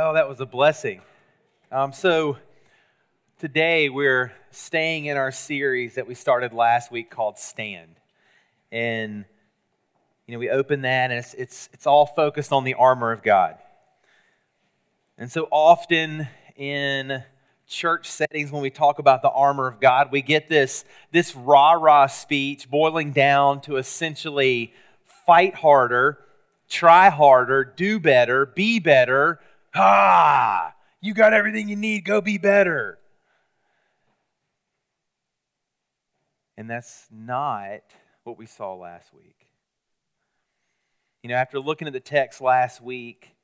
Oh, that was a blessing. Um, so, today we're staying in our series that we started last week called Stand. And, you know, we open that and it's, it's, it's all focused on the armor of God. And so often in church settings, when we talk about the armor of God, we get this, this rah rah speech boiling down to essentially fight harder, try harder, do better, be better Ah, you got everything you need. Go be better. And that's not what we saw last week. You know, after looking at the text last week,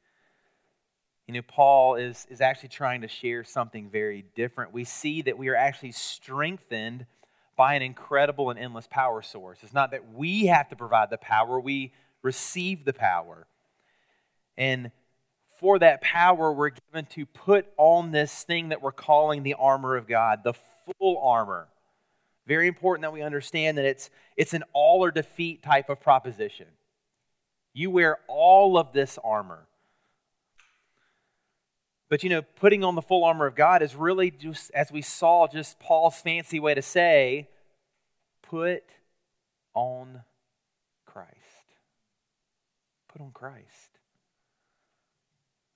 you know, Paul is, is actually trying to share something very different. We see that we are actually strengthened by an incredible and endless power source. It's not that we have to provide the power, we receive the power. And for that power, we're given to put on this thing that we're calling the armor of God, the full armor. Very important that we understand that it's, it's an all or defeat type of proposition. You wear all of this armor. But you know, putting on the full armor of God is really just, as we saw, just Paul's fancy way to say, put on Christ. Put on Christ.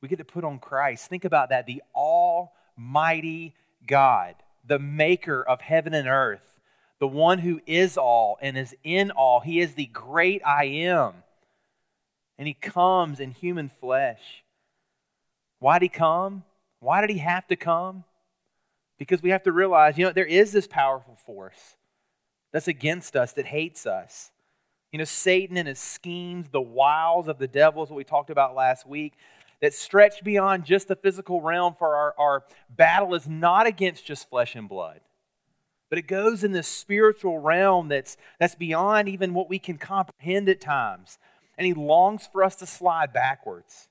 We get to put on Christ. Think about that the Almighty God, the maker of heaven and earth, the one who is all and is in all. He is the great I am. And he comes in human flesh. Why did he come? Why did he have to come? Because we have to realize, you know, there is this powerful force that's against us, that hates us. You know, Satan and his schemes, the wiles of the devil is what we talked about last week that stretch beyond just the physical realm for our, our battle is not against just flesh and blood but it goes in this spiritual realm that's, that's beyond even what we can comprehend at times. And he longs for us to slide backwards.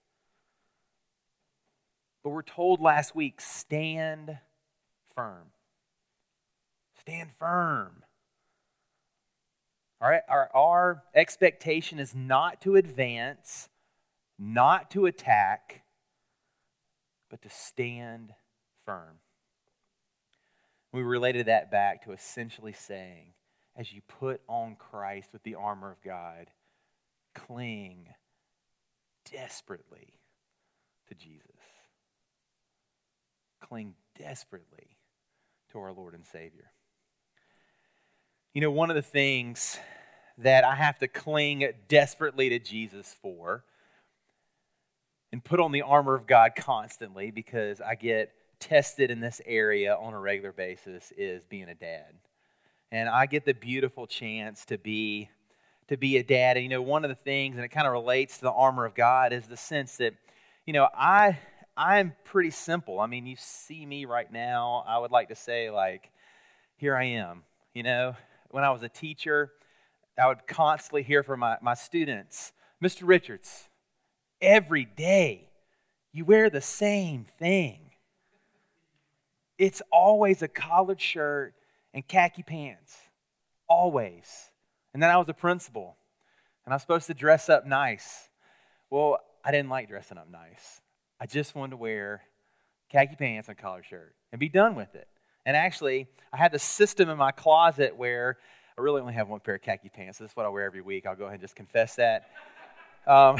But we're told last week stand firm. Stand firm. All right, our, our expectation is not to advance, not to attack, but to stand firm. We related that back to essentially saying, as you put on Christ with the armor of God, cling desperately to Jesus. Cling desperately to our Lord and Savior. You know, one of the things that I have to cling desperately to Jesus for and put on the armor of God constantly because I get tested in this area on a regular basis is being a dad. And I get the beautiful chance to be to be a dad. And you know, one of the things, and it kind of relates to the armor of God, is the sense that, you know, I I'm pretty simple. I mean, you see me right now, I would like to say, like, here I am. You know, when I was a teacher, I would constantly hear from my, my students, Mr. Richards, every day. You wear the same thing. It's always a collared shirt and khaki pants. Always. And then I was a principal, and I was supposed to dress up nice. Well, I didn't like dressing up nice. I just wanted to wear khaki pants and collared shirt and be done with it. And actually, I had the system in my closet where I really only have one pair of khaki pants. This is what I wear every week. I'll go ahead and just confess that. Um,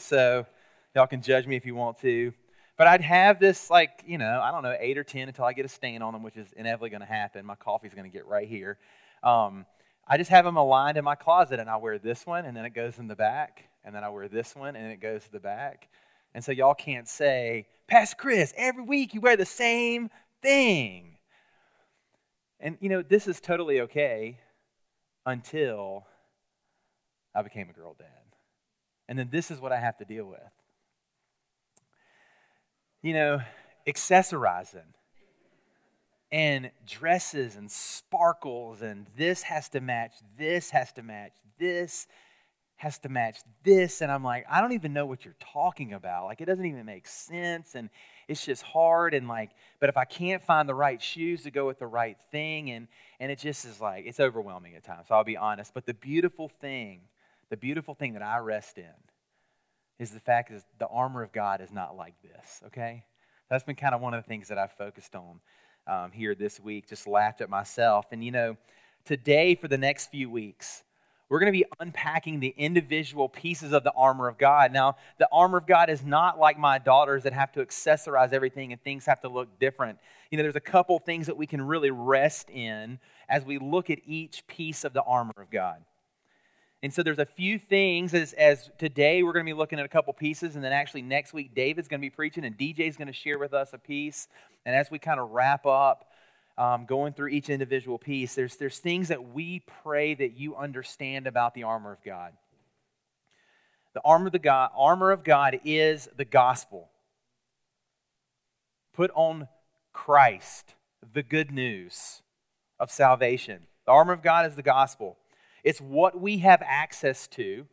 so y'all can judge me if you want to. But I'd have this, like, you know, I don't know, eight or 10 until I get a stain on them, which is inevitably going to happen. My coffee's going to get right here. Um, I just have them aligned in my closet, and I wear this one, and then it goes in the back, and then I wear this one, and it goes to the back. And so y'all can't say, Pastor Chris, every week you wear the same thing. And, you know, this is totally okay until I became a girl dad. And then this is what I have to deal with. You know, accessorizing and dresses and sparkles, and this has to match, this has to match, this has to match this. And I'm like, I don't even know what you're talking about. Like, it doesn't even make sense. And it's just hard. And like, but if I can't find the right shoes to go with the right thing, and, and it just is like, it's overwhelming at times. So I'll be honest. But the beautiful thing the beautiful thing that I rest in is the fact is the armor of God is not like this, okay? That's been kind of one of the things that I've focused on um, here this week, just laughed at myself. And you know, today for the next few weeks, we're going to be unpacking the individual pieces of the armor of God. Now, the armor of God is not like my daughters that have to accessorize everything and things have to look different. You know, there's a couple things that we can really rest in as we look at each piece of the armor of God. And so there's a few things as, as today we're going to be looking at a couple pieces, and then actually next week David's going to be preaching and DJ's going to share with us a piece. And as we kind of wrap up um, going through each individual piece, there's, there's things that we pray that you understand about the armor of God. The armor of, the God, armor of God is the gospel. Put on Christ, the good news of salvation. The armor of God is the gospel. It's what we have access to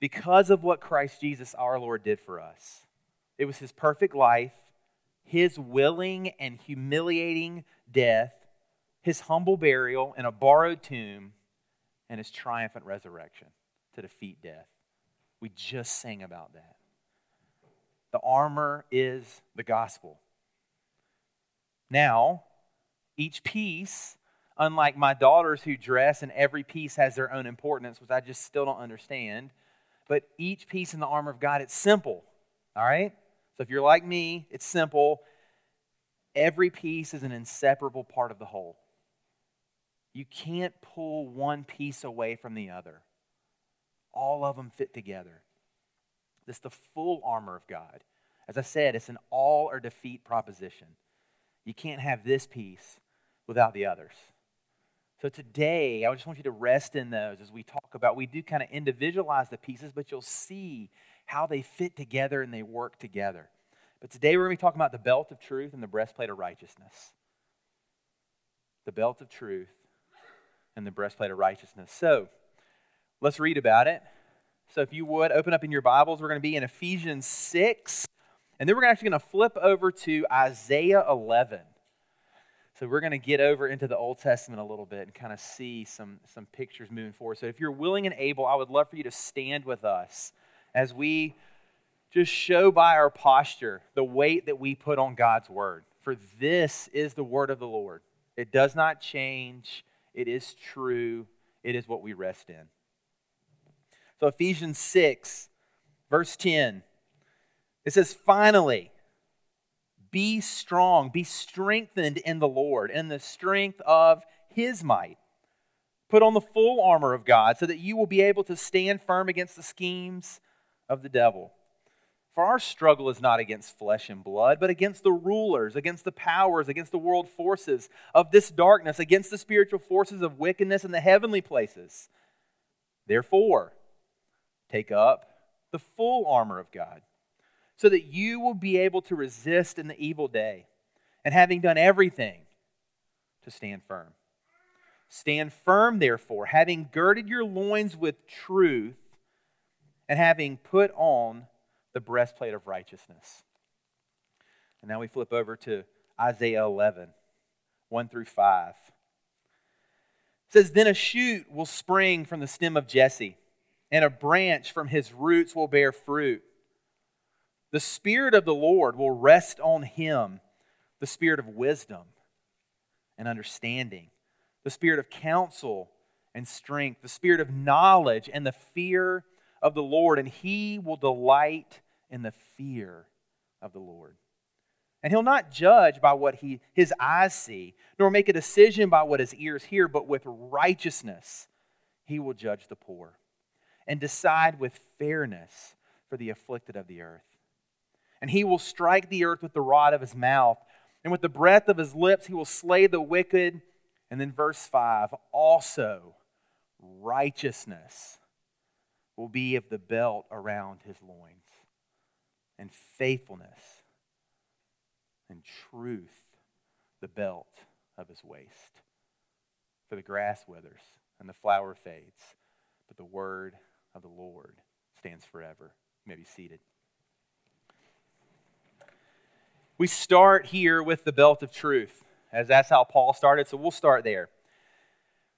because of what Christ Jesus our Lord did for us. It was his perfect life, his willing and humiliating death, his humble burial in a borrowed tomb, and his triumphant resurrection to defeat death. We just sang about that. The armor is the gospel. Now, each piece unlike my daughters who dress and every piece has their own importance, which I just still don't understand. But each piece in the armor of God, it's simple. All right? So if you're like me, it's simple. Every piece is an inseparable part of the whole. You can't pull one piece away from the other. All of them fit together. This is the full armor of God. As I said, it's an all or defeat proposition. You can't have this piece without the others. So today, I just want you to rest in those as we talk about. We do kind of individualize the pieces, but you'll see how they fit together and they work together. But today we're going to be talking about the belt of truth and the breastplate of righteousness. The belt of truth and the breastplate of righteousness. So let's read about it. So if you would open up in your Bibles, we're going to be in Ephesians 6, and then we're actually going to flip over to Isaiah 11. So we're going to get over into the Old Testament a little bit and kind of see some, some pictures moving forward. So if you're willing and able, I would love for you to stand with us as we just show by our posture the weight that we put on God's word. For this is the word of the Lord. It does not change. It is true. It is what we rest in. So Ephesians 6, verse 10, it says, Finally, be strong, be strengthened in the Lord in the strength of his might. Put on the full armor of God so that you will be able to stand firm against the schemes of the devil. For our struggle is not against flesh and blood, but against the rulers, against the powers, against the world forces of this darkness, against the spiritual forces of wickedness in the heavenly places. Therefore, take up the full armor of God so that you will be able to resist in the evil day, and having done everything, to stand firm. Stand firm, therefore, having girded your loins with truth, and having put on the breastplate of righteousness. And now we flip over to Isaiah 11, 1 through 5. It says, Then a shoot will spring from the stem of Jesse, and a branch from his roots will bear fruit. The Spirit of the Lord will rest on him the Spirit of wisdom and understanding, the Spirit of counsel and strength, the Spirit of knowledge and the fear of the Lord, and he will delight in the fear of the Lord. And he'll not judge by what he, his eyes see, nor make a decision by what his ears hear, but with righteousness he will judge the poor and decide with fairness for the afflicted of the earth and he will strike the earth with the rod of his mouth, and with the breath of his lips he will slay the wicked. And then, verse 5 also righteousness will be of the belt around his loins, and faithfulness and truth the belt of his waist. For the grass withers and the flower fades, but the word of the Lord stands forever. You may be seated. We start here with the belt of truth, as that's how Paul started, so we'll start there.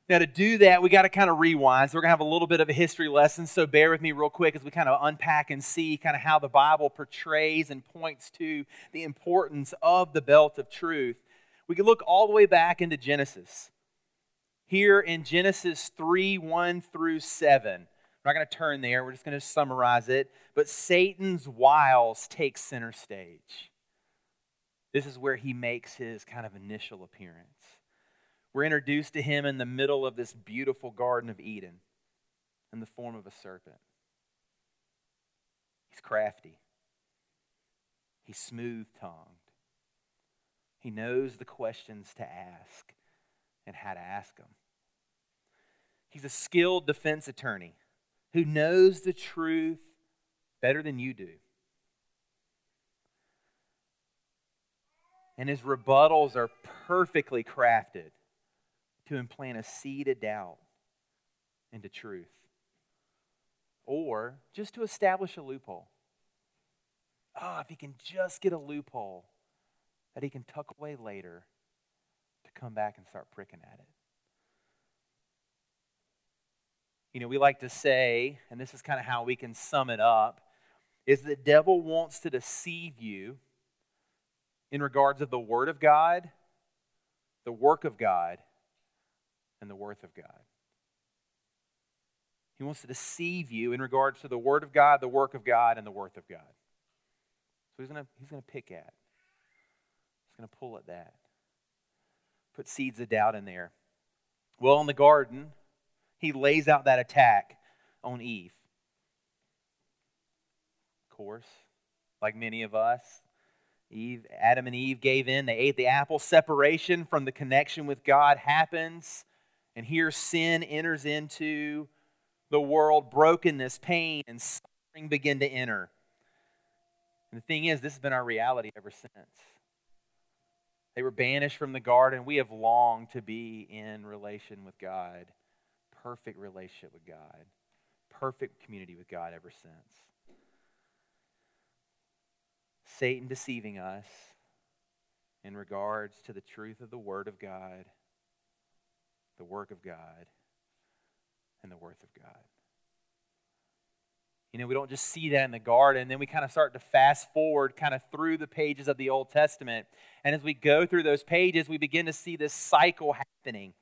Now, to do that, we got to kind of rewind. So, we're going to have a little bit of a history lesson. So, bear with me real quick as we kind of unpack and see kind of how the Bible portrays and points to the importance of the belt of truth. We can look all the way back into Genesis. Here in Genesis 3 1 through 7. I'm not going to turn there, we're just going to summarize it. But Satan's wiles take center stage. This is where he makes his kind of initial appearance. We're introduced to him in the middle of this beautiful Garden of Eden in the form of a serpent. He's crafty, he's smooth tongued. He knows the questions to ask and how to ask them. He's a skilled defense attorney who knows the truth better than you do. And his rebuttals are perfectly crafted to implant a seed of doubt into truth, or just to establish a loophole. Oh, if he can just get a loophole that he can tuck away later to come back and start pricking at it. You know, we like to say, and this is kind of how we can sum it up, is the devil wants to deceive you in regards of the Word of God, the work of God, and the worth of God. He wants to deceive you in regards to the Word of God, the work of God, and the worth of God. So he's going he's to pick at. He's going to pull at that. Put seeds of doubt in there. Well, in the garden, he lays out that attack on Eve. Of course, like many of us, Eve, Adam and Eve gave in. They ate the apple. Separation from the connection with God happens. And here sin enters into the world. Brokenness, pain, and suffering begin to enter. And the thing is, this has been our reality ever since. They were banished from the garden. We have longed to be in relation with God, perfect relationship with God, perfect community with God ever since. Satan deceiving us in regards to the truth of the Word of God the work of God, and the worth of God. You know, we don't just see that in the garden. Then we kind of start to fast forward kind of through the pages of the Old Testament. And as we go through those pages, we begin to see this cycle happening.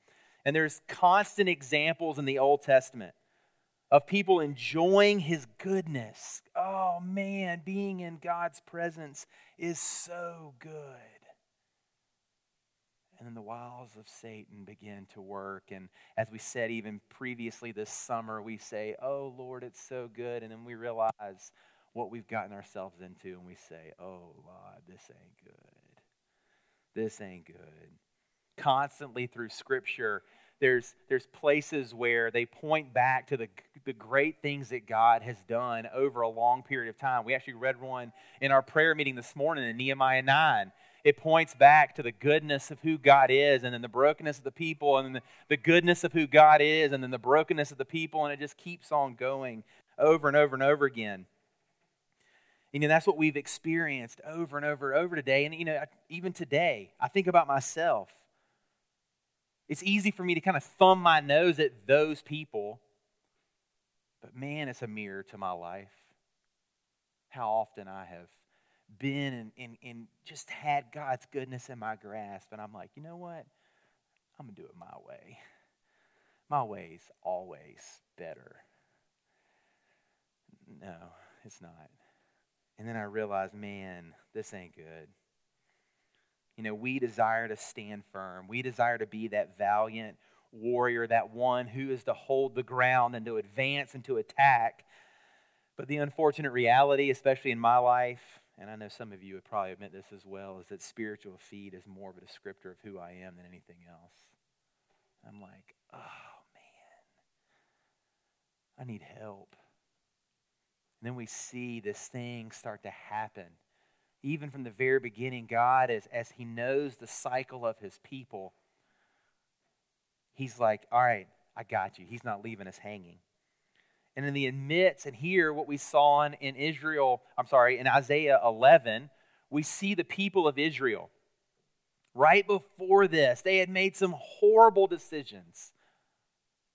And there's constant examples in the Old Testament of people enjoying his goodness. Oh man, being in God's presence is so good. And then the wiles of Satan begin to work. And as we said even previously this summer, we say, Oh Lord, it's so good. And then we realize what we've gotten ourselves into, and we say, Oh Lord, this ain't good. This ain't good. Constantly through Scripture, there's, there's places where they point back to the, the great things that God has done over a long period of time. We actually read one in our prayer meeting this morning in Nehemiah 9 it points back to the goodness of who God is, and then the brokenness of the people, and then the, the goodness of who God is, and then the brokenness of the people, and it just keeps on going over and over and over again. You know, that's what we've experienced over and over and over today. And, you know, even today, I think about myself. It's easy for me to kind of thumb my nose at those people, but man, it's a mirror to my life. How often I have been and, and, and just had God's goodness in my grasp. And I'm like, you know what? I'm going to do it my way. My way's always better. No, it's not. And then I realized, man, this ain't good. You know, we desire to stand firm. We desire to be that valiant warrior, that one who is to hold the ground and to advance and to attack. But the unfortunate reality, especially in my life, and I know some of you would probably admit this as well, is that spiritual feed is more of a descriptor of who I am than anything else. I'm like, oh man, I need help. And then we see this thing start to happen. Even from the very beginning, God, as, as He knows the cycle of His people, He's like, all right, I got you. He's not leaving us hanging and in the midst, and here what we saw in, in Israel, I'm sorry, in Isaiah 11, we see the people of Israel. Right before this, they had made some horrible decisions.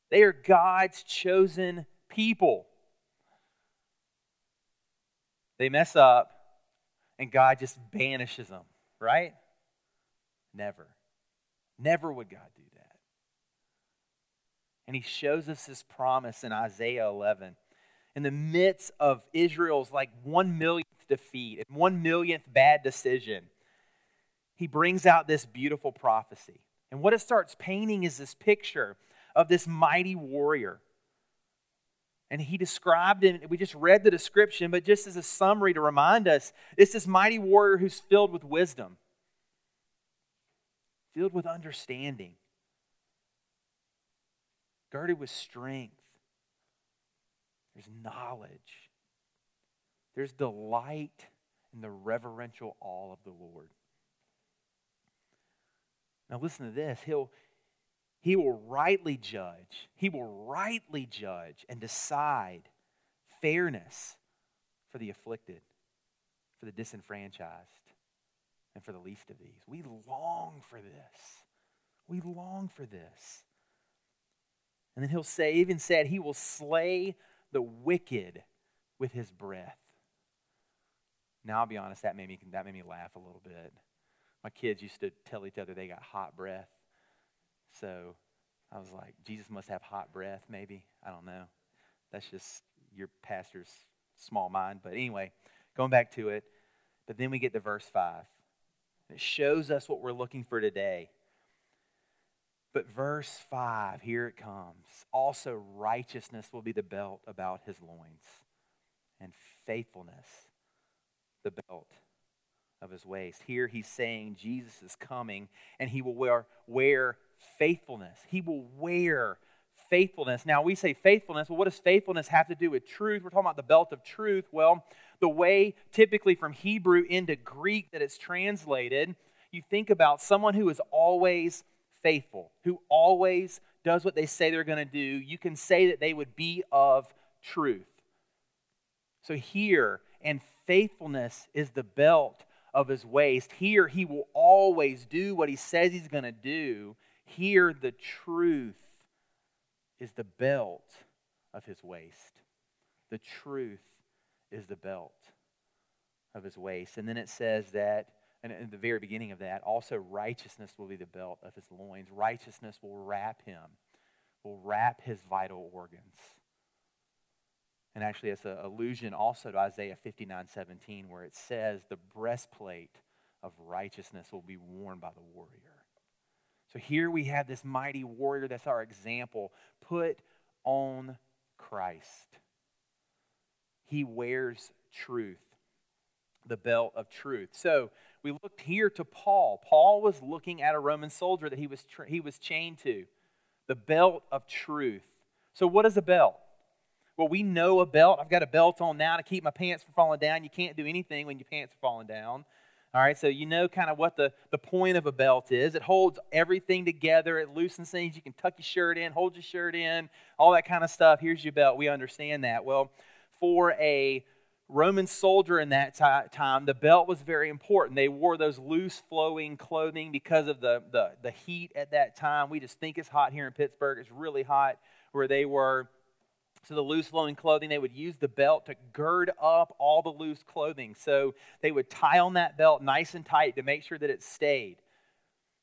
They are God's chosen people. They mess up, and God just banishes them, right? Never. Never would God do that. And He shows us His promise in Isaiah 11. In the midst of Israel's like one millionth defeat and one millionth bad decision, He brings out this beautiful prophecy. And what it starts painting is this picture of this mighty warrior. And he described him, we just read the description, but just as a summary to remind us, it's this mighty warrior who's filled with wisdom, filled with understanding, girded with strength. There's knowledge, there's delight in the reverential awe of the Lord. Now, listen to this. He'll, he will rightly judge. He will rightly judge and decide fairness for the afflicted, for the disenfranchised, and for the least of these. We long for this. We long for this. And then he'll say, even said, he will slay the wicked with his breath. Now, I'll be honest, that made me, that made me laugh a little bit. My kids used to tell each other they got hot breath. So I was like, Jesus must have hot breath, maybe. I don't know. That's just your pastor's small mind. But anyway, going back to it. But then we get to verse 5. It shows us what we're looking for today. But verse 5, here it comes. Also, righteousness will be the belt about his loins, and faithfulness the belt of his waist. Here he's saying Jesus is coming and he will wear, wear faithfulness. He will wear faithfulness. Now, we say faithfulness. Well, what does faithfulness have to do with truth? We're talking about the belt of truth. Well, the way typically from Hebrew into Greek that it's translated, you think about someone who is always faithful, who always does what they say they're going to do. You can say that they would be of truth. So here, and faithfulness is the belt of his waist. Here, he will always do what he says he's going to do. Here, the truth is the belt of his waist. The truth is the belt of his waist. And then it says that, and in the very beginning of that, also righteousness will be the belt of his loins. Righteousness will wrap him, will wrap his vital organs. And actually, it's an allusion also to Isaiah 59 17, where it says, The breastplate of righteousness will be worn by the warrior. So here we have this mighty warrior that's our example. Put on Christ. He wears truth, the belt of truth. So we looked here to Paul. Paul was looking at a Roman soldier that he was, tra- he was chained to, the belt of truth. So, what is a belt? Well, we know a belt. I've got a belt on now to keep my pants from falling down. You can't do anything when your pants are falling down. All right, so you know kind of what the, the point of a belt is. It holds everything together, it loosens things. You can tuck your shirt in, hold your shirt in, all that kind of stuff. Here's your belt. We understand that. Well, for a Roman soldier in that t- time, the belt was very important. They wore those loose flowing clothing because of the, the, the heat at that time. We just think it's hot here in Pittsburgh. It's really hot where they were. So the loose flowing clothing, they would use the belt to gird up all the loose clothing. So they would tie on that belt nice and tight to make sure that it stayed.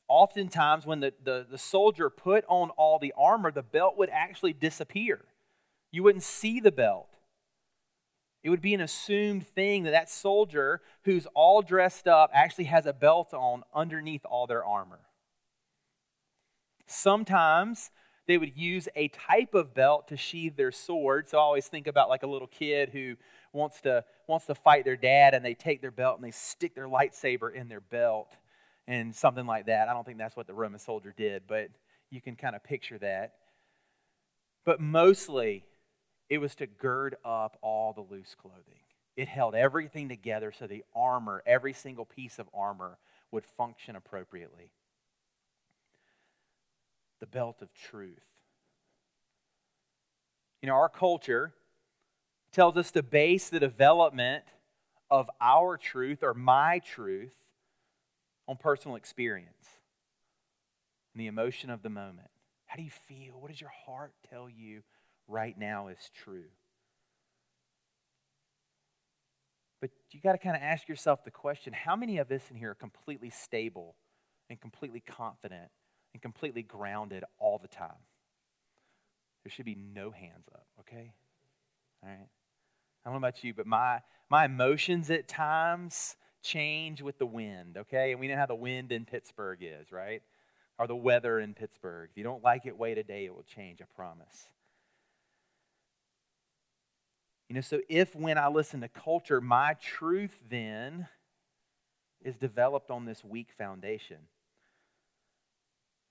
Oftentimes, when the, the, the soldier put on all the armor, the belt would actually disappear. You wouldn't see the belt. It would be an assumed thing that that soldier who's all dressed up actually has a belt on underneath all their armor. Sometimes they would use a type of belt to sheathe their sword. So I always think about like a little kid who wants to wants to fight their dad and they take their belt and they stick their lightsaber in their belt and something like that. I don't think that's what the Roman soldier did, but you can kind of picture that. But mostly it was to gird up all the loose clothing. It held everything together so the armor, every single piece of armor, would function appropriately the belt of truth. You know, our culture tells us to base the development of our truth or my truth on personal experience and the emotion of the moment. How do you feel? What does your heart tell you right now is true? But you got to kind of ask yourself the question how many of us in here are completely stable and completely confident and completely grounded all the time? There should be no hands up, okay? All right. I don't know about you, but my, my emotions at times change with the wind, okay? And we know how the wind in Pittsburgh is, right? Or the weather in Pittsburgh. If you don't like it, wait a day, it will change, I promise. You know, so if when I listen to culture, my truth then is developed on this weak foundation.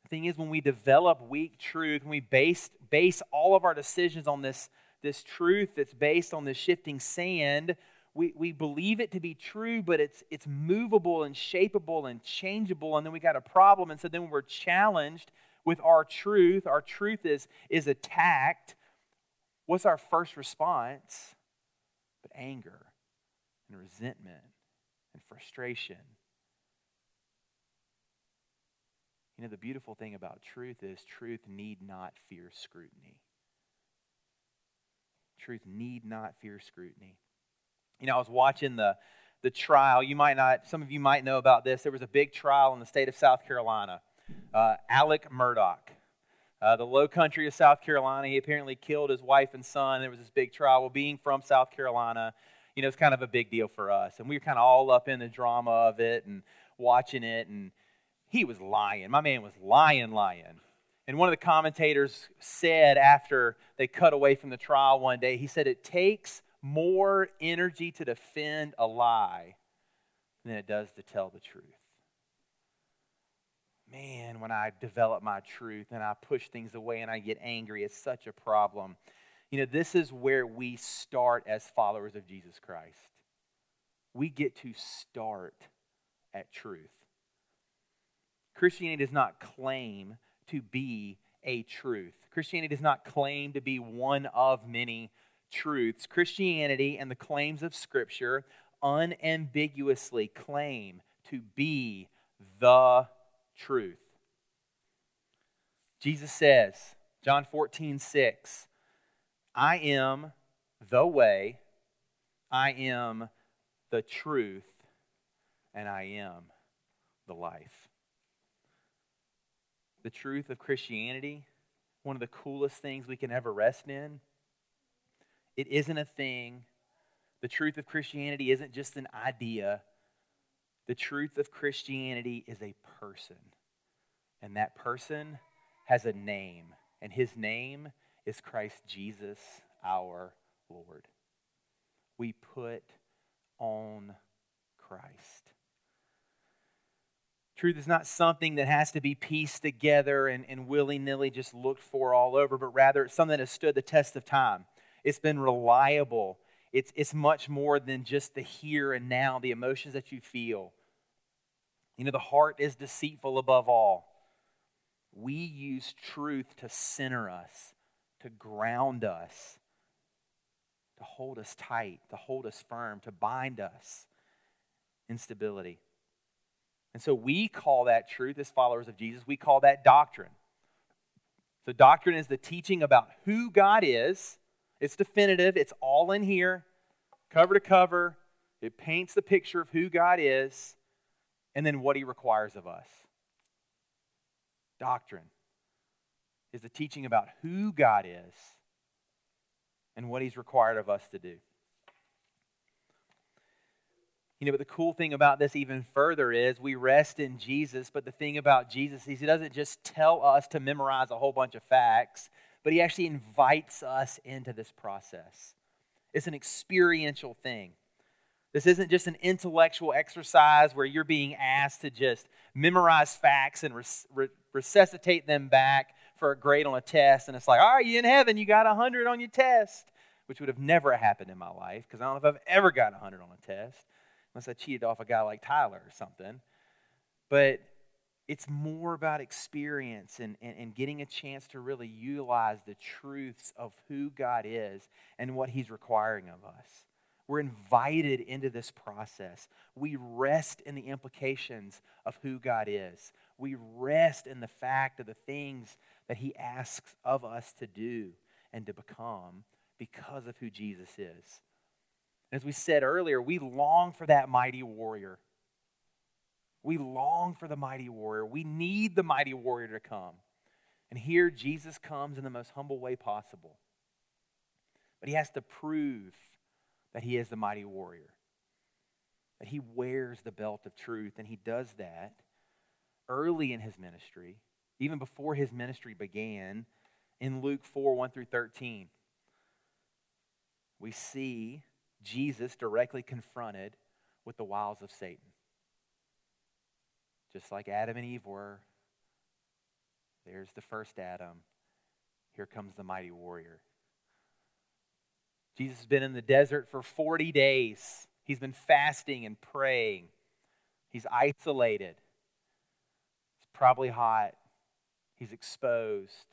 Thing is, when we develop weak truth, when we base, base all of our decisions on this, this truth that's based on this shifting sand, we, we believe it to be true, but it's, it's movable and shapeable and changeable, and then we got a problem. And so then we're challenged with our truth. Our truth is, is attacked. What's our first response? But anger and resentment and frustration. You know, the beautiful thing about truth is truth need not fear scrutiny. Truth need not fear scrutiny. You know, I was watching the, the trial. You might not, some of you might know about this. There was a big trial in the state of South Carolina. Uh, Alex Murdaugh, uh, the low country of South Carolina, he apparently killed his wife and son. There was this big trial. Well, being from South Carolina, you know, it's kind of a big deal for us. And we were kind of all up in the drama of it and watching it. And he was lying. My man was lying, lying. And one of the commentators said after they cut away from the trial one day, he said, It takes more energy to defend a lie than it does to tell the truth. Man, when I develop my truth and I push things away and I get angry, it's such a problem. You know, this is where we start as followers of Jesus Christ. We get to start at truth. Christianity does not claim to be a truth. Christianity does not claim to be one of many truths, Christianity and the claims of Scripture unambiguously claim to be the truth. Jesus says, John 14, 6, I am the way, I am the truth, and I am the life. The truth of Christianity, one of the coolest things we can ever rest in, it isn't a thing. The truth of Christianity isn't just an idea. The truth of Christianity is a person. And that person has a name. And his name is Christ Jesus, our Lord. We put on Christ. Truth is not something that has to be pieced together and, and willy nilly just looked for all over, but rather it's something that has stood the test of time. It's been reliable. It's, it's much more than just the here and now, the emotions that you feel. You know, the heart is deceitful above all. We use truth to center us, to ground us, to hold us tight, to hold us firm, to bind us in stability. And so we call that truth as followers of Jesus, we call that doctrine. So, doctrine is the teaching about who God is it's definitive, it's all in here, cover to cover. It paints the picture of who God is and then what he requires of us. Doctrine is the teaching about who God is and what he's required of us to do. You know, but the cool thing about this even further is we rest in Jesus, but the thing about Jesus is he doesn't just tell us to memorize a whole bunch of facts but he actually invites us into this process. It's an experiential thing. This isn't just an intellectual exercise where you're being asked to just memorize facts and res- re- resuscitate them back for a grade on a test. And it's like, all right, you in heaven, you got 100 on your test, which would have never happened in my life because I don't know if I've ever got 100 on a test unless I cheated off a guy like Tyler or something. But it's more about experience and, and, and, getting a chance to really utilize the truths of who God is and what He's requiring of us. We're invited into this process. We rest in the implications of who God is. We rest in the fact of the things that He asks of us to do and to become because of who Jesus is. As we said earlier, we long for that mighty warrior. We long for the mighty warrior. We need the mighty warrior to come. And here Jesus comes in the most humble way possible. But he has to prove that he is the mighty warrior, that he wears the belt of truth. And he does that early in his ministry, even before his ministry began, in Luke 4 1 through 13. We see Jesus directly confronted with the wiles of Satan. Just like Adam and Eve were, there's the first Adam. Here comes the mighty warrior. Jesus has been in the desert for 40 days. He's been fasting and praying. He's isolated. It's probably hot. He's exposed.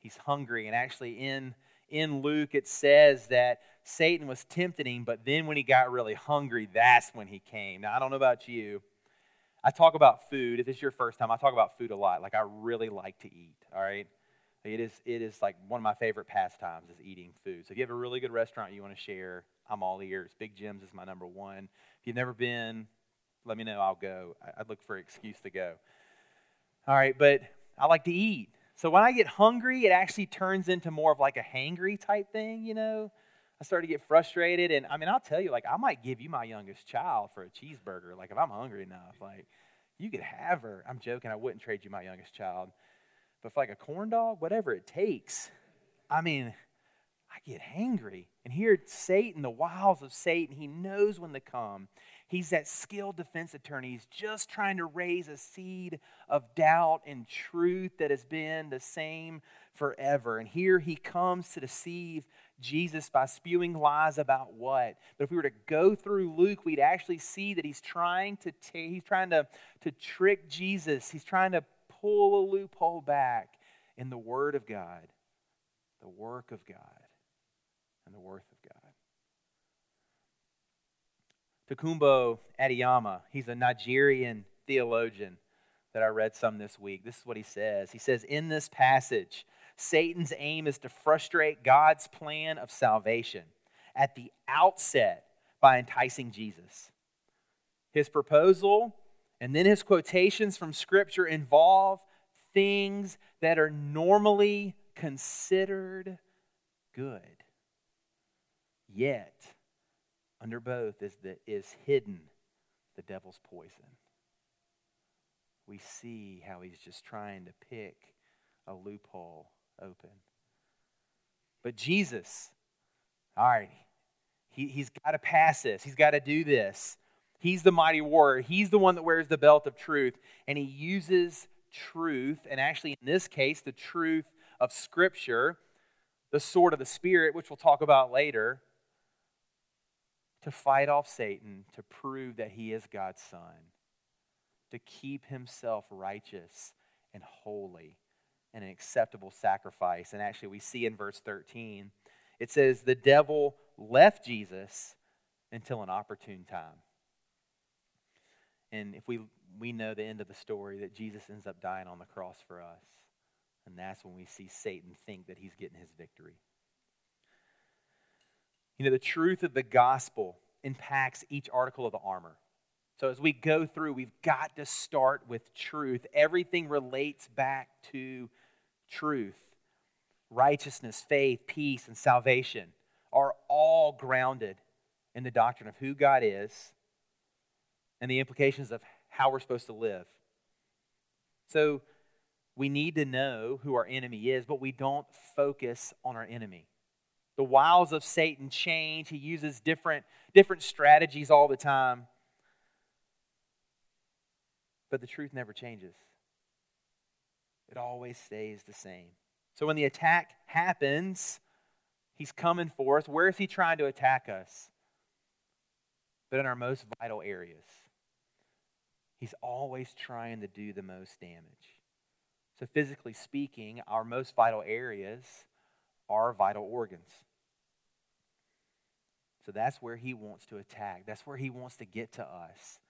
He's hungry. And actually, in, in Luke, it says that Satan was tempting him, but then when he got really hungry, that's when he came. Now, I don't know about you. I talk about food. If it's your first time, I talk about food a lot. Like, I really like to eat, all right? It is, it is like one of my favorite pastimes is eating food. So if you have a really good restaurant you want to share, I'm all ears. Big Jim's is my number one. If you've never been, let me know. I'll go. I'd look for an excuse to go. All right, but I like to eat. So when I get hungry, it actually turns into more of like a hangry type thing, you know? I start to get frustrated. And I mean, I'll tell you, like, I might give you my youngest child for a cheeseburger. Like, if I'm hungry enough, like, you could have her. I'm joking. I wouldn't trade you my youngest child. But for like a corn dog, whatever it takes, I mean, I get hangry. And here, Satan, the wiles of Satan, he knows when to come. He's that skilled defense attorney. He's just trying to raise a seed of doubt and truth that has been the same forever. And here he comes to deceive Jesus by spewing lies about what? But if we were to go through Luke, we'd actually see that he's trying to t- he's trying to, to trick Jesus. He's trying to pull a loophole back in the Word of God, the work of God, and the worth of God. Tokunboh Adeyemo, he's a Nigerian theologian that I read some this week. This is what he says. He says, In this passage, Satan's aim is to frustrate God's plan of salvation at the outset by enticing Jesus. His proposal and then his quotations from Scripture involve things that are normally considered good. Yet, under both is, the, is hidden the devil's poison. We see how he's just trying to pick a loophole open. But Jesus, all right, he, he's got to pass this, he's got to do this. He's the mighty warrior. He's the one that wears the belt of truth. And he uses truth, and actually, in this case, the truth of Scripture, the sword of the Spirit, which we'll talk about later, to fight off Satan, to prove that he is God's Son, to keep himself righteous and holy and an acceptable sacrifice. And actually, we see in verse 13, it says, The devil left Jesus until an opportune time. And if we, we know the end of the story, that Jesus ends up dying on the cross for us. And that's when we see Satan think that he's getting his victory. You know, the truth of the gospel impacts each article of the armor. So as we go through, we've got to start with truth. Everything relates back to truth. Righteousness, faith, peace, and salvation are all grounded in the doctrine of who God is and the implications of how we're supposed to live. So we need to know who our enemy is, but we don't focus on our enemy. The wiles of Satan change. He uses different, different strategies all the time. But the truth never changes, it always stays the same. So when the attack happens, he's coming for us. Where is he trying to attack us? But in our most vital areas. He's always trying to do the most damage. So, physically speaking, our most vital areas are vital organs. So that's where he wants to attack. That's where he wants to get to us.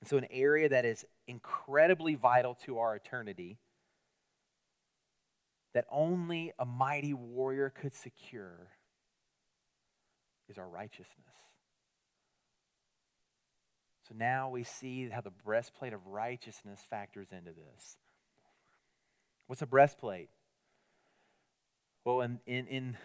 And so, an area that is incredibly vital to our eternity, that only a mighty warrior could secure, is our righteousness. So now we see how the breastplate of righteousness factors into this. What's a breastplate? Well, in, in, in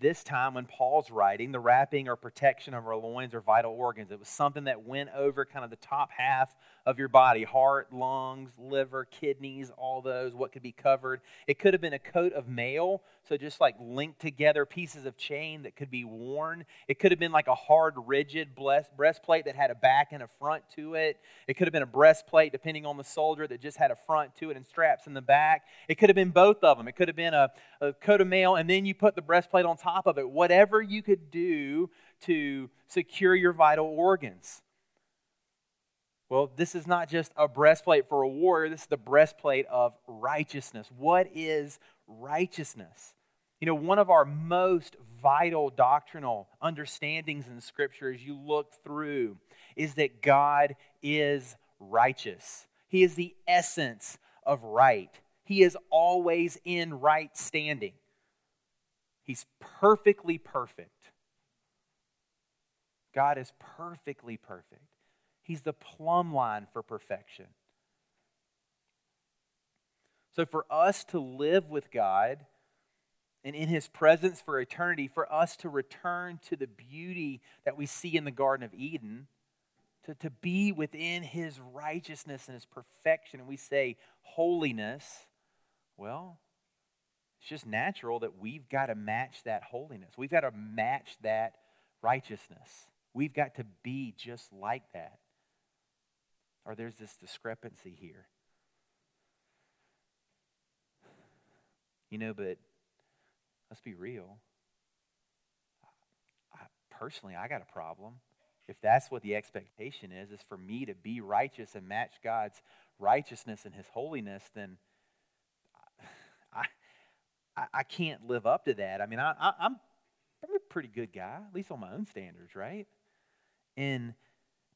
this time when Paul's writing, the wrapping or protection of our loins or vital organs. It was something that went over kind of the top half of your body heart, lungs, liver, kidneys, all those, what could be covered. It could have been a coat of mail, so just like linked together pieces of chain that could be worn. It could have been like a hard, rigid breastplate that had a back and a front to it. It could have been a breastplate, depending on the soldier, that just had a front to it and straps in the back. It could have been both of them. It could have been a, a coat of mail, and then you put the breastplate on top of it. Whatever you could do to secure your vital organs. Well, this is not just a breastplate for a warrior, this is the breastplate of righteousness. What is righteousness? You know, one of our most vital doctrinal understandings in Scripture as you look through is that God is righteous. He is the essence of right. He is always in right standing. He's perfectly perfect. God is perfectly perfect. He's the plumb line for perfection. So, for us to live with God and in His presence for eternity, for us to return to the beauty that we see in the Garden of Eden, to, to be within His righteousness and His perfection, and we say holiness, well, it's just natural that we've got to match that holiness. We've got to match that righteousness. We've got to be just like that or there's this discrepancy here. You know, but let's be real. I, personally, I got a problem. If that's what the expectation is, is for me to be righteous and match God's righteousness and His holiness, then I, I, I can't live up to that. I mean, I, I, I'm, I'm a pretty good guy, at least on my own standards, right? And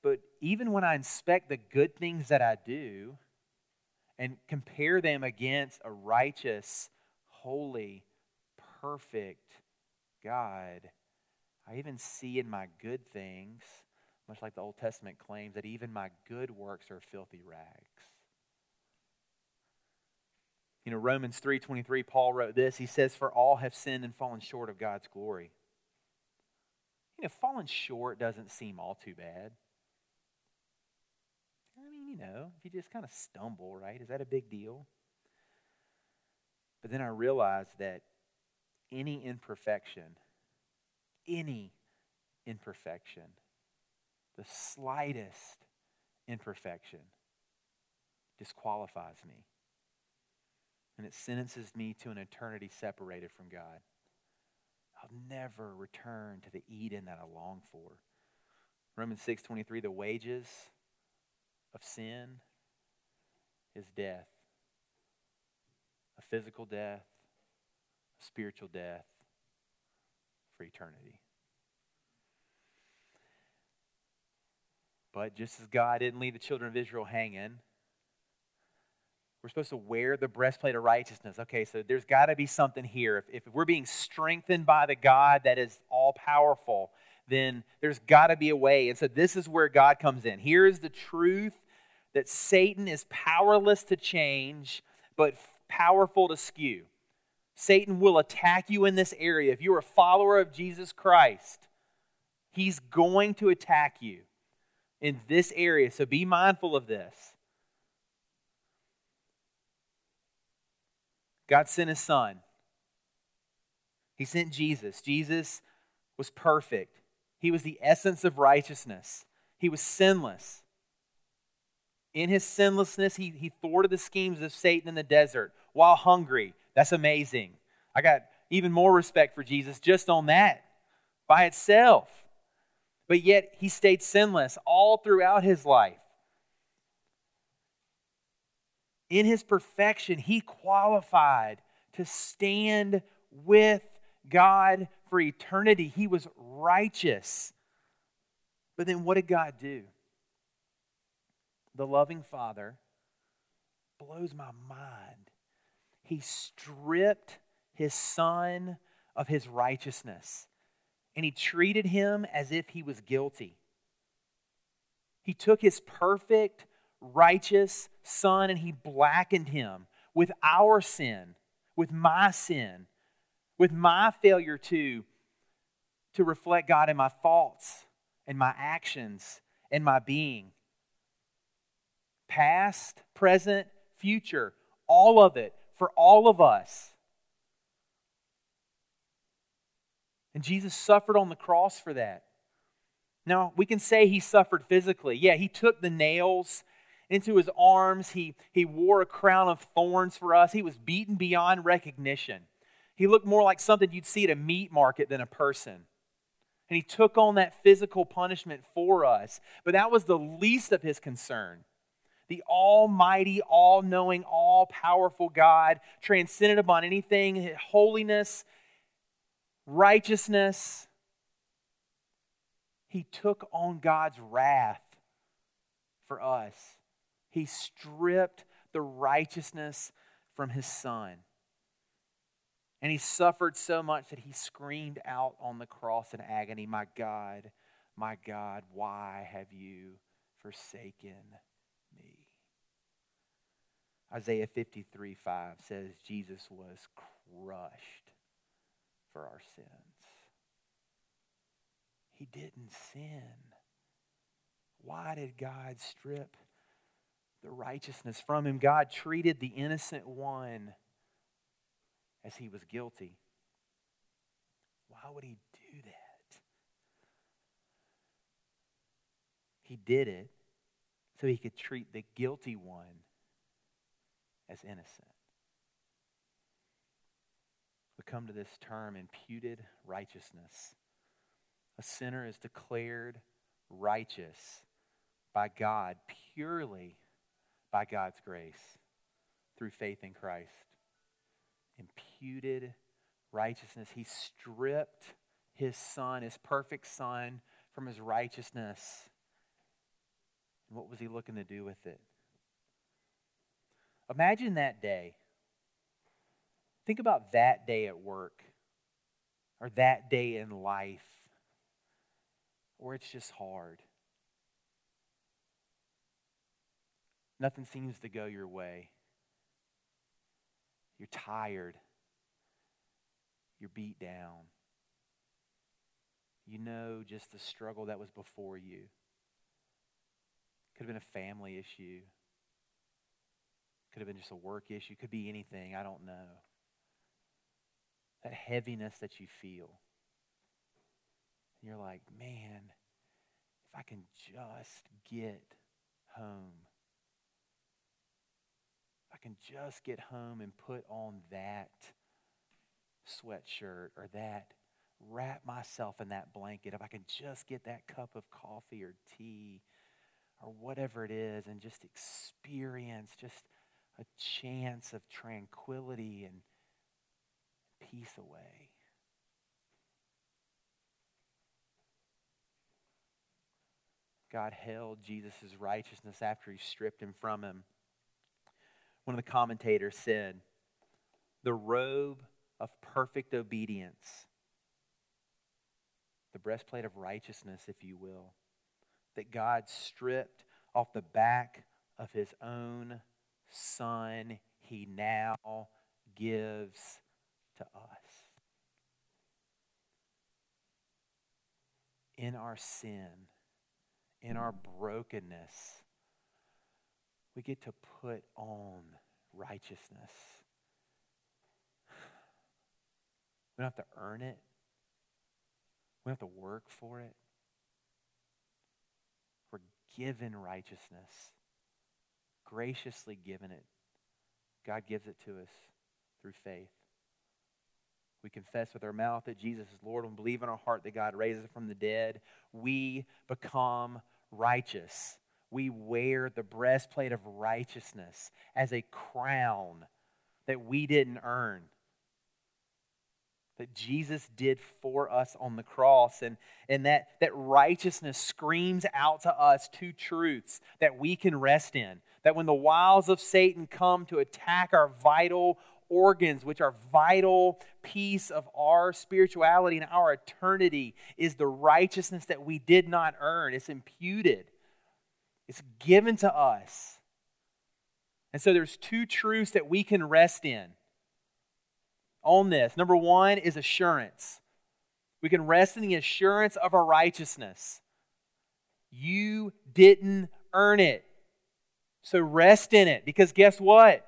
but even when I inspect the good things that I do and compare them against a righteous, holy, perfect God, I even see in my good things, much like the Old Testament claims, that even my good works are filthy rags. You know, Romans 3:23 Paul wrote this. He says for all have sinned and fallen short of God's glory. You know, falling short doesn't seem all too bad I mean, you know, if you just kind of stumble, right? Is that a big deal? But then I realized that any imperfection, any imperfection, the slightest imperfection disqualifies me. And it sentences me to an eternity separated from God. I'll never return to the Eden that I long for. Romans 6:23 the wages of sin is death a physical death, spiritual death for eternity. But just as God didn't leave the children of Israel hanging, we're supposed to wear the breastplate of righteousness. Okay, so there's got to be something here. If, if we're being strengthened by the God that is all powerful, then there's got to be a way. And so this is where God comes in. Here's the truth that Satan is powerless to change, but powerful to skew. Satan will attack you in this area. If you're a follower of Jesus Christ, he's going to attack you in this area. So be mindful of this. God sent his son. He sent Jesus. Jesus was perfect. He was the essence of righteousness. He was sinless. In his sinlessness, he, he thwarted the schemes of Satan in the desert while hungry. That's amazing. I got even more respect for Jesus just on that by itself. But yet, he stayed sinless all throughout his life. In his perfection, he qualified to stand with God for eternity. He was righteous. But then what did God do? The loving Father blows my mind. He stripped his son of his righteousness and he treated him as if he was guilty. He took his perfect, righteous son and he blackened him with our sin, with my sin, with my failure to, to reflect God in my thoughts and my actions and my being. Past, present, future, all of it for all of us. And Jesus suffered on the cross for that. Now, we can say he suffered physically. Yeah, he took the nails into his arms. He, he wore a crown of thorns for us. He was beaten beyond recognition. He looked more like something you'd see at a meat market than a person. And he took on that physical punishment for us. But that was the least of his concern. The almighty, all knowing, all powerful God, transcendent upon anything, holiness, righteousness. He took on God's wrath for us. He stripped the righteousness from his son. And he suffered so much that he screamed out on the cross in agony, My God, my God, why have you forsaken? Isaiah 53 5 says Jesus was crushed for our sins. He didn't sin. Why did God strip the righteousness from him. God treated the innocent one as he was guilty. Why would he do that? He did it so he could treat the guilty one as innocent. We come to this term imputed righteousness. A sinner is declared righteous by God purely by God's grace through faith in Christ. Imputed righteousness. He stripped his son, his perfect son, from his righteousness. And what was he looking to do with it? Imagine that day. Think about that day at work or that day in life where it's just hard. Nothing seems to go your way. You're tired. You're beat down. You know just the struggle that was before you. Could have been a family issue. Could have been just a work issue. Could be anything. I don't know. That heaviness that you feel. And you're like, man, if I can just get home if I can just get home and put on that sweatshirt or that, wrap myself in that blanket, if I can just get that cup of coffee or tea or whatever it is and just experience just a chance of tranquility and peace away. God held Jesus' righteousness after he stripped him from him one of the commentators said, the robe of perfect obedience, the breastplate of righteousness, if you will, that God stripped off the back of his own son, he now gives to us. In our sin, in our brokenness, we get to put on righteousness. We don't have to earn it. We don't have to work for it. We're given righteousness, graciously given it. God gives it to us through faith. We confess with our mouth that Jesus is Lord and believe in our heart that God raises from the dead. We become righteous we wear the breastplate of righteousness as a crown that we didn't earn, that Jesus did for us on the cross. And, and that, that righteousness screams out to us two truths that we can rest in. That when the wiles of Satan come to attack our vital organs, which are vital piece of our spirituality and our eternity, is the righteousness that we did not earn. It's imputed, it's given to us. And so there's two truths that we can rest in on this. Number one is assurance. We can rest in the assurance of our righteousness. You didn't earn it. So rest in it because guess what?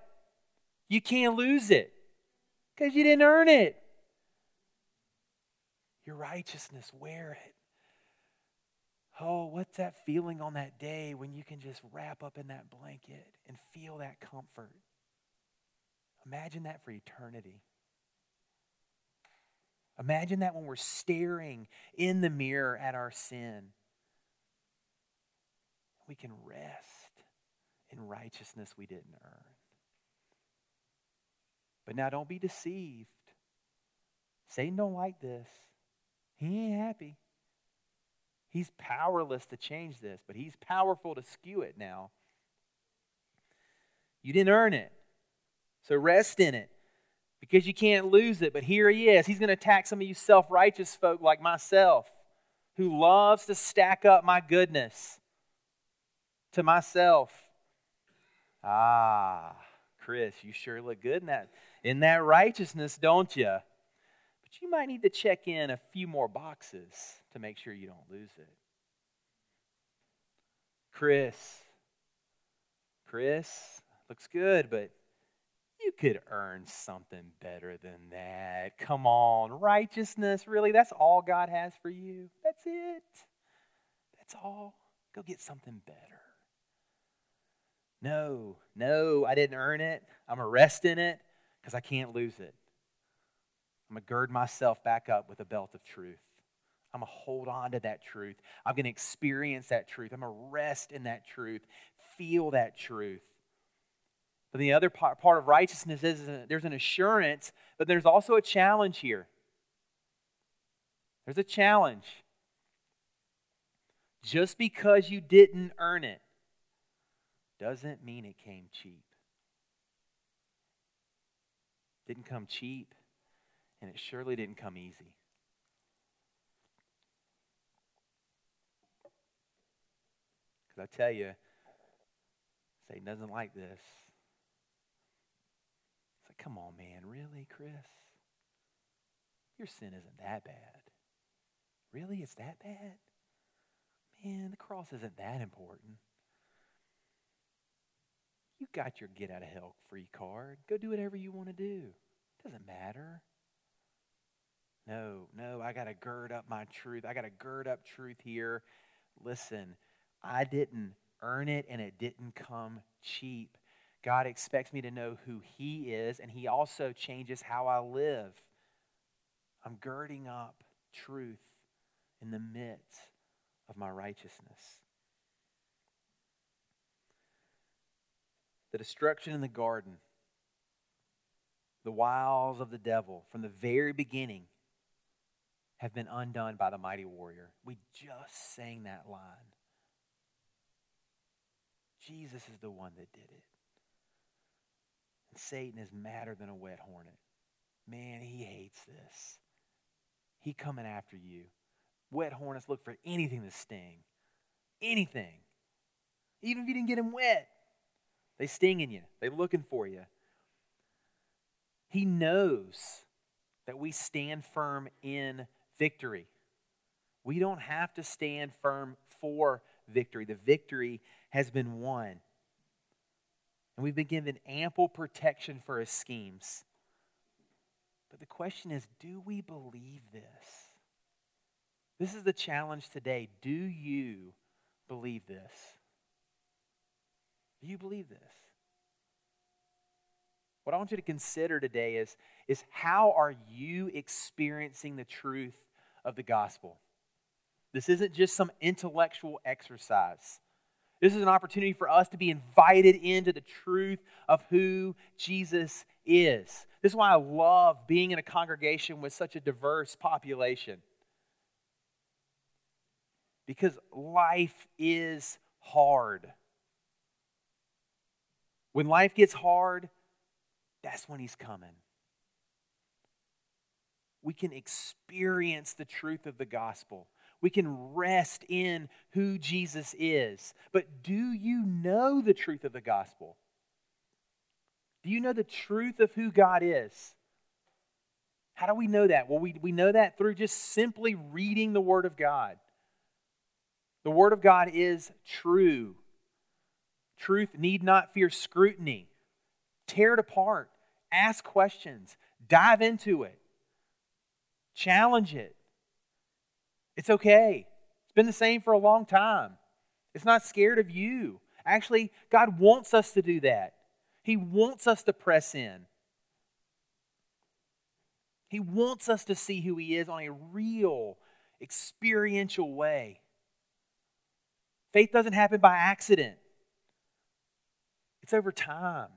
You can't lose it because you didn't earn it. Your righteousness, wear it. Oh, what's that feeling on that day when you can just wrap up in that blanket and feel that comfort? Imagine that for eternity. Imagine that when we're staring in the mirror at our sin. We can rest in righteousness we didn't earn. But now don't be deceived. Satan don't like this. He ain't happy. He's powerless to change this, but he's powerful to skew it now. You didn't earn it. So rest in it because you can't lose it. But here he is. He's going to attack some of you self righteous folk like myself who loves to stack up my goodness to myself. Ah, Chris, you sure look good in that, in that righteousness, don't you? But you might need to check in a few more boxes to make sure you don't lose it. Chris, Chris, looks good, but you could earn something better than that. Come on, righteousness, really? That's all God has for you? That's it? That's all? Go get something better. No, no, I didn't earn it. I'm a rest in it because I can't lose it. I'm going to gird myself back up with a belt of truth. I'm going to hold on to that truth. I'm going to experience that truth. I'm going to rest in that truth, feel that truth. But the other part, part of righteousness is uh, there's an assurance, but there's also a challenge here. There's a challenge. Just because you didn't earn it doesn't mean it came cheap. Didn't come cheap, and it surely didn't come easy. Because I tell you, Satan doesn't like this. It's like, come on, man. Really, Chris? Your sin isn't that bad. Really? It's that bad? Man, the cross isn't that important. You got your get out of hell free card. Go do whatever you want to do. It doesn't matter. No, no, I got to gird up my truth. I got to gird up truth here. Listen, I didn't earn it and it didn't come cheap. God expects me to know who He is, and He also changes how I live. I'm girding up truth in the midst of my righteousness. The destruction in the garden, the wiles of the devil from the very beginning have been undone by the mighty warrior. We just sang that line. Jesus is the one that did it. And Satan is madder than a wet hornet. Man, he hates this. He coming after you. Wet hornets look for anything to sting. Anything. Even if you didn't get him wet, they stinging you. They looking for you. He knows that we stand firm in victory. We don't have to stand firm for victory. The victory has been won. And we've been given ample protection for his schemes. But the question is do we believe this? This is the challenge today. Do you believe this? Do you believe this? What I want you to consider today is, is how are you experiencing the truth of the gospel? This isn't just some intellectual exercise. This is an opportunity for us to be invited into the truth of who Jesus is. This is why I love being in a congregation with such a diverse population. Because life is hard. When life gets hard, that's when He's coming. We can experience the truth of the gospel. We can rest in who Jesus is. But do you know the truth of the gospel? Do you know the truth of who God is? How do we know that? Well, we, we know that through just simply reading the Word of God. The Word of God is true. Truth need not fear scrutiny. Tear it apart. Ask questions. Dive into it. Challenge it. It's okay. It's been the same for a long time. It's not scared of you. Actually, God wants us to do that. He wants us to press in. He wants us to see who He is on a real, experiential way. Faith doesn't happen by accident, it's over time.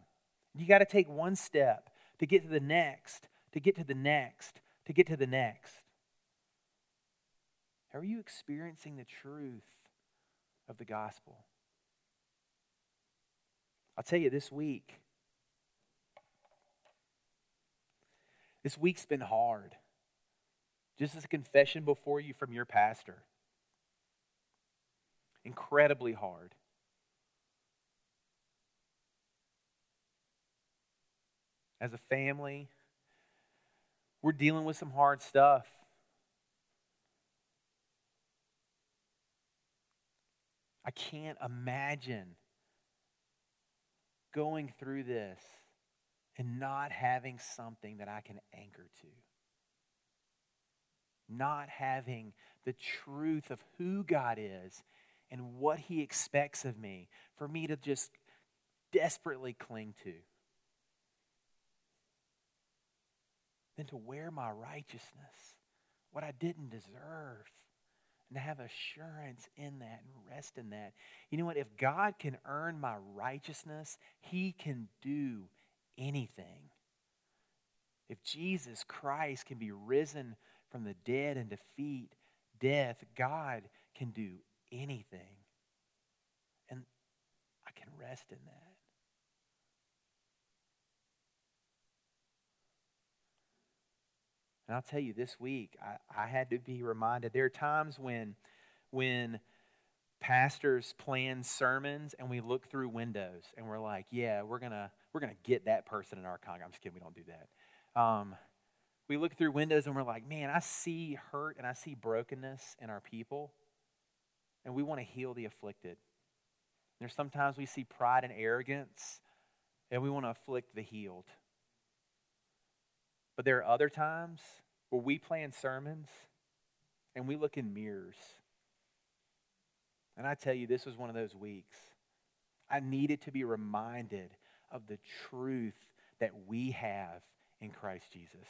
You got to take one step to get to the next, to get to the next, to get to the next. How are you experiencing the truth of the gospel? I'll tell you this week. This week's been hard. Just as a confession before you from your pastor. Incredibly hard. As a family, we're dealing with some hard stuff. I can't imagine going through this and not having something that I can anchor to. Not having the truth of who God is and what He expects of me for me to just desperately cling to. Then to wear my righteousness, what I didn't deserve and to have assurance in that and rest in that. You know what? If God can earn my righteousness, He can do anything. If Jesus Christ can be risen from the dead and defeat death, God can do anything. And I can rest in that. And I'll tell you, this week, I, I had to be reminded there are times when, when pastors plan sermons and we look through windows and we're like, yeah, we're to we're gonna get that person in our congregation. I'm just kidding, we don't do that. Um, we look through windows and we're like, man, I see hurt and I see brokenness in our people, and we want to heal the afflicted. There's sometimes we see pride and arrogance, and we want to afflict the healed. But there are other times where we plan sermons and we look in mirrors. And I tell you, this was one of those weeks. I needed to be reminded of the truth that we have in Christ Jesus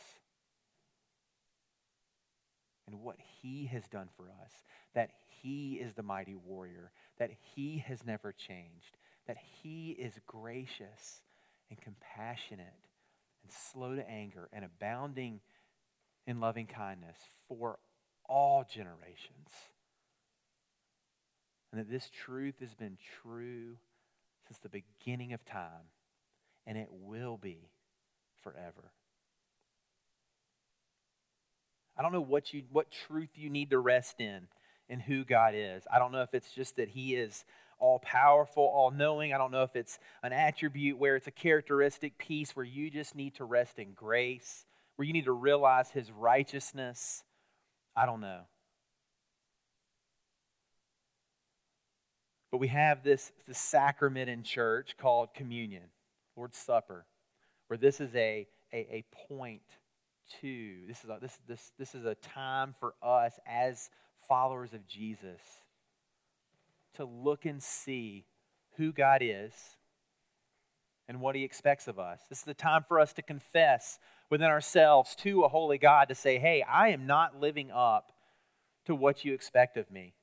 and what he has done for us, that he is the mighty warrior, that he has never changed, that he is gracious and compassionate and slow to anger and abounding in loving kindness for all generations. And that this truth has been true since the beginning of time, and it will be forever. I don't know what you what truth you need to rest in in who God is. I don't know if it's just that he is all powerful, all knowing. I don't know if it's an attribute where it's a characteristic piece where you just need to rest in grace, where you need to realize his righteousness. I don't know. But we have this, this sacrament in church called communion, Lord's Supper, where this is a, a, a point to, this is a, this, this, this is a time for us as followers of Jesus to look and see who God is and what He expects of us. This is the time for us to confess within ourselves to a holy God to say, hey, I am not living up to what you expect of me.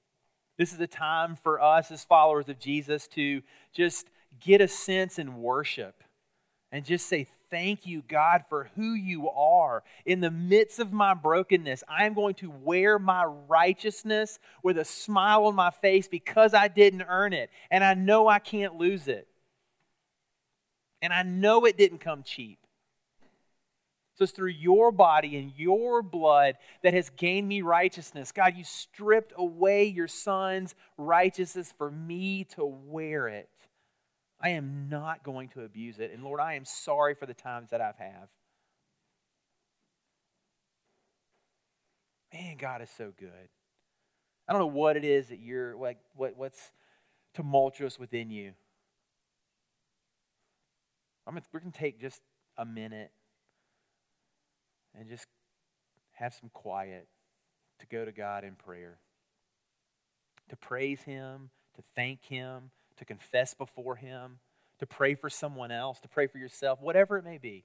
This is a time for us as followers of Jesus to just get a sense in worship and just say, Thank you, God, for who you are. In the midst of my brokenness, I am going to wear my righteousness with a smile on my face because I didn't earn it. And I know I can't lose it. And I know it didn't come cheap. So it's through your body and your blood that has gained me righteousness. God, you stripped away your son's righteousness for me to wear it. I am not going to abuse it. And Lord, I am sorry for the times that I've have. Man, God is so good. I don't know what it is that you're like what, what's tumultuous within you. I'm gonna, we're to take just a minute and just have some quiet to go to God in prayer, to praise Him, to thank Him, to confess before Him, to pray for someone else, to pray for yourself, whatever it may be.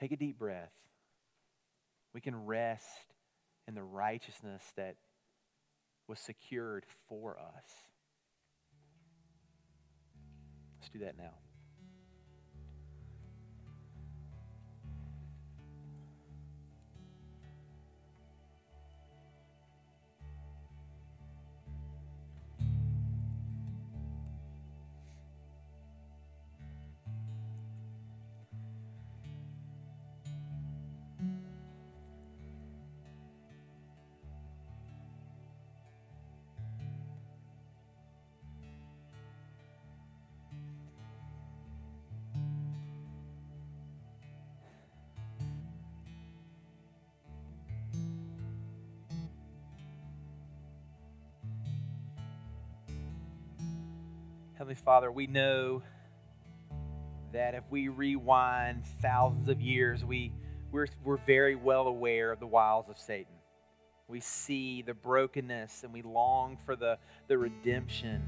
Take a deep breath. We can rest in the righteousness that was secured for us. Let's do that now. Heavenly Father, we know that if we rewind thousands of years, we, we're, we're very well aware of the wiles of Satan. We see the brokenness and we long for the, the redemption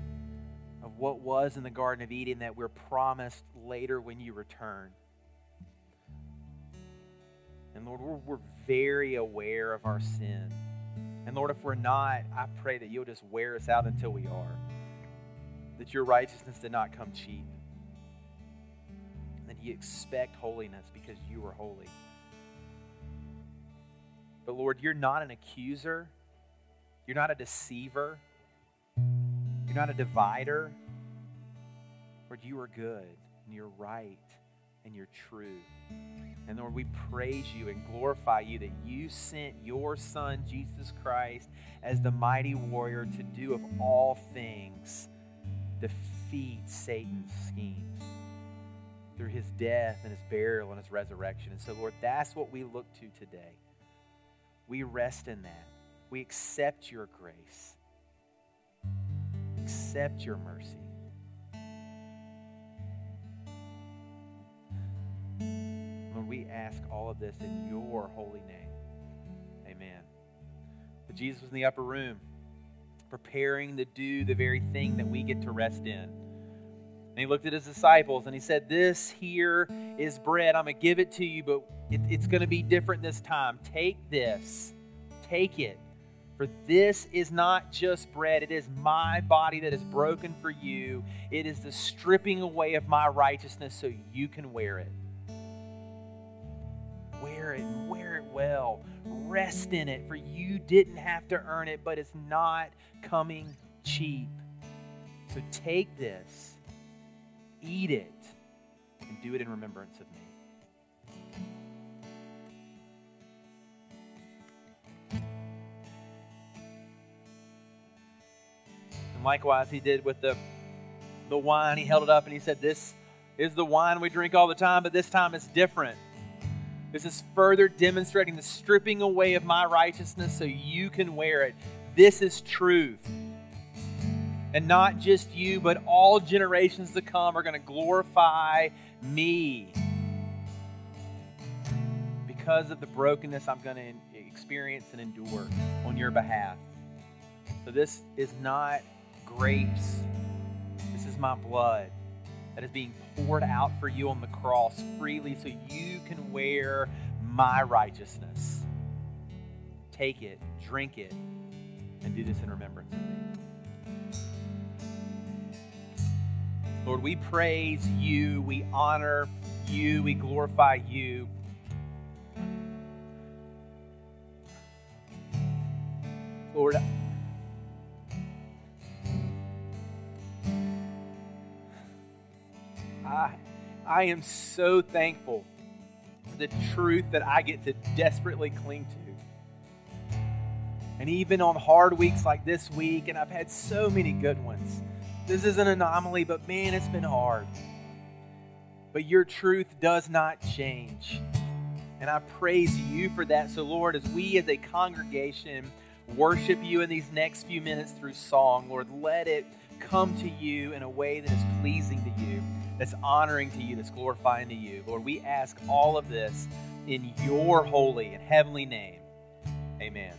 of what was in the Garden of Eden that we're promised later when you return. And Lord, we're, we're very aware of our sin. And Lord, if we're not, I pray that you'll just wear us out until we are that your righteousness did not come cheap. That you expect holiness because you are holy. But Lord, you're not an accuser. You're not a deceiver. You're not a divider. Lord, you are good and you're right and you're true. And Lord, we praise you and glorify you that you sent your Son, Jesus Christ, as the mighty warrior to do of all things defeat Satan's schemes through his death and his burial and his resurrection. And so, Lord, that's what we look to today. We rest in that. We accept your grace, accept your mercy. Lord, we ask all of this in your holy name. Amen. But Jesus was in the upper room preparing to do the very thing that we get to rest in. And he looked at his disciples and he said, This here is bread. I'm going to give it to you, but it, it's going to be different this time. Take this, take it. For this is not just bread, it is my body that is broken for you. It is the stripping away of my righteousness so you can wear it. Wear it and wear it well. Rest in it, for you didn't have to earn it, but it's not coming cheap. So take this, eat it, and do it in remembrance of me. And likewise, he did with the, the wine. He held it up and he said, This is the wine we drink all the time, but this time it's different. This is further demonstrating the stripping away of my righteousness so you can wear it. This is truth. And not just you, but all generations to come are going to glorify me because of the brokenness I'm going to experience and endure on your behalf. So, this is not grapes, this is my blood that is being poured out for you on the cross freely so you can wear my righteousness. Take it, drink it, and do this in remembrance of me. Lord, we praise you, we honor you, we glorify you. Lord, I, I am so thankful for the truth that I get to desperately cling to. And even on hard weeks like this week, and I've had so many good ones. This is an anomaly, but man, it's been hard. But your truth does not change. And I praise you for that. So, Lord, as we as a congregation worship you in these next few minutes through song, Lord, let it come to you in a way that is pleasing to you, that's honoring to you, that's glorifying to you. Lord, we ask all of this in your holy and heavenly name. Amen.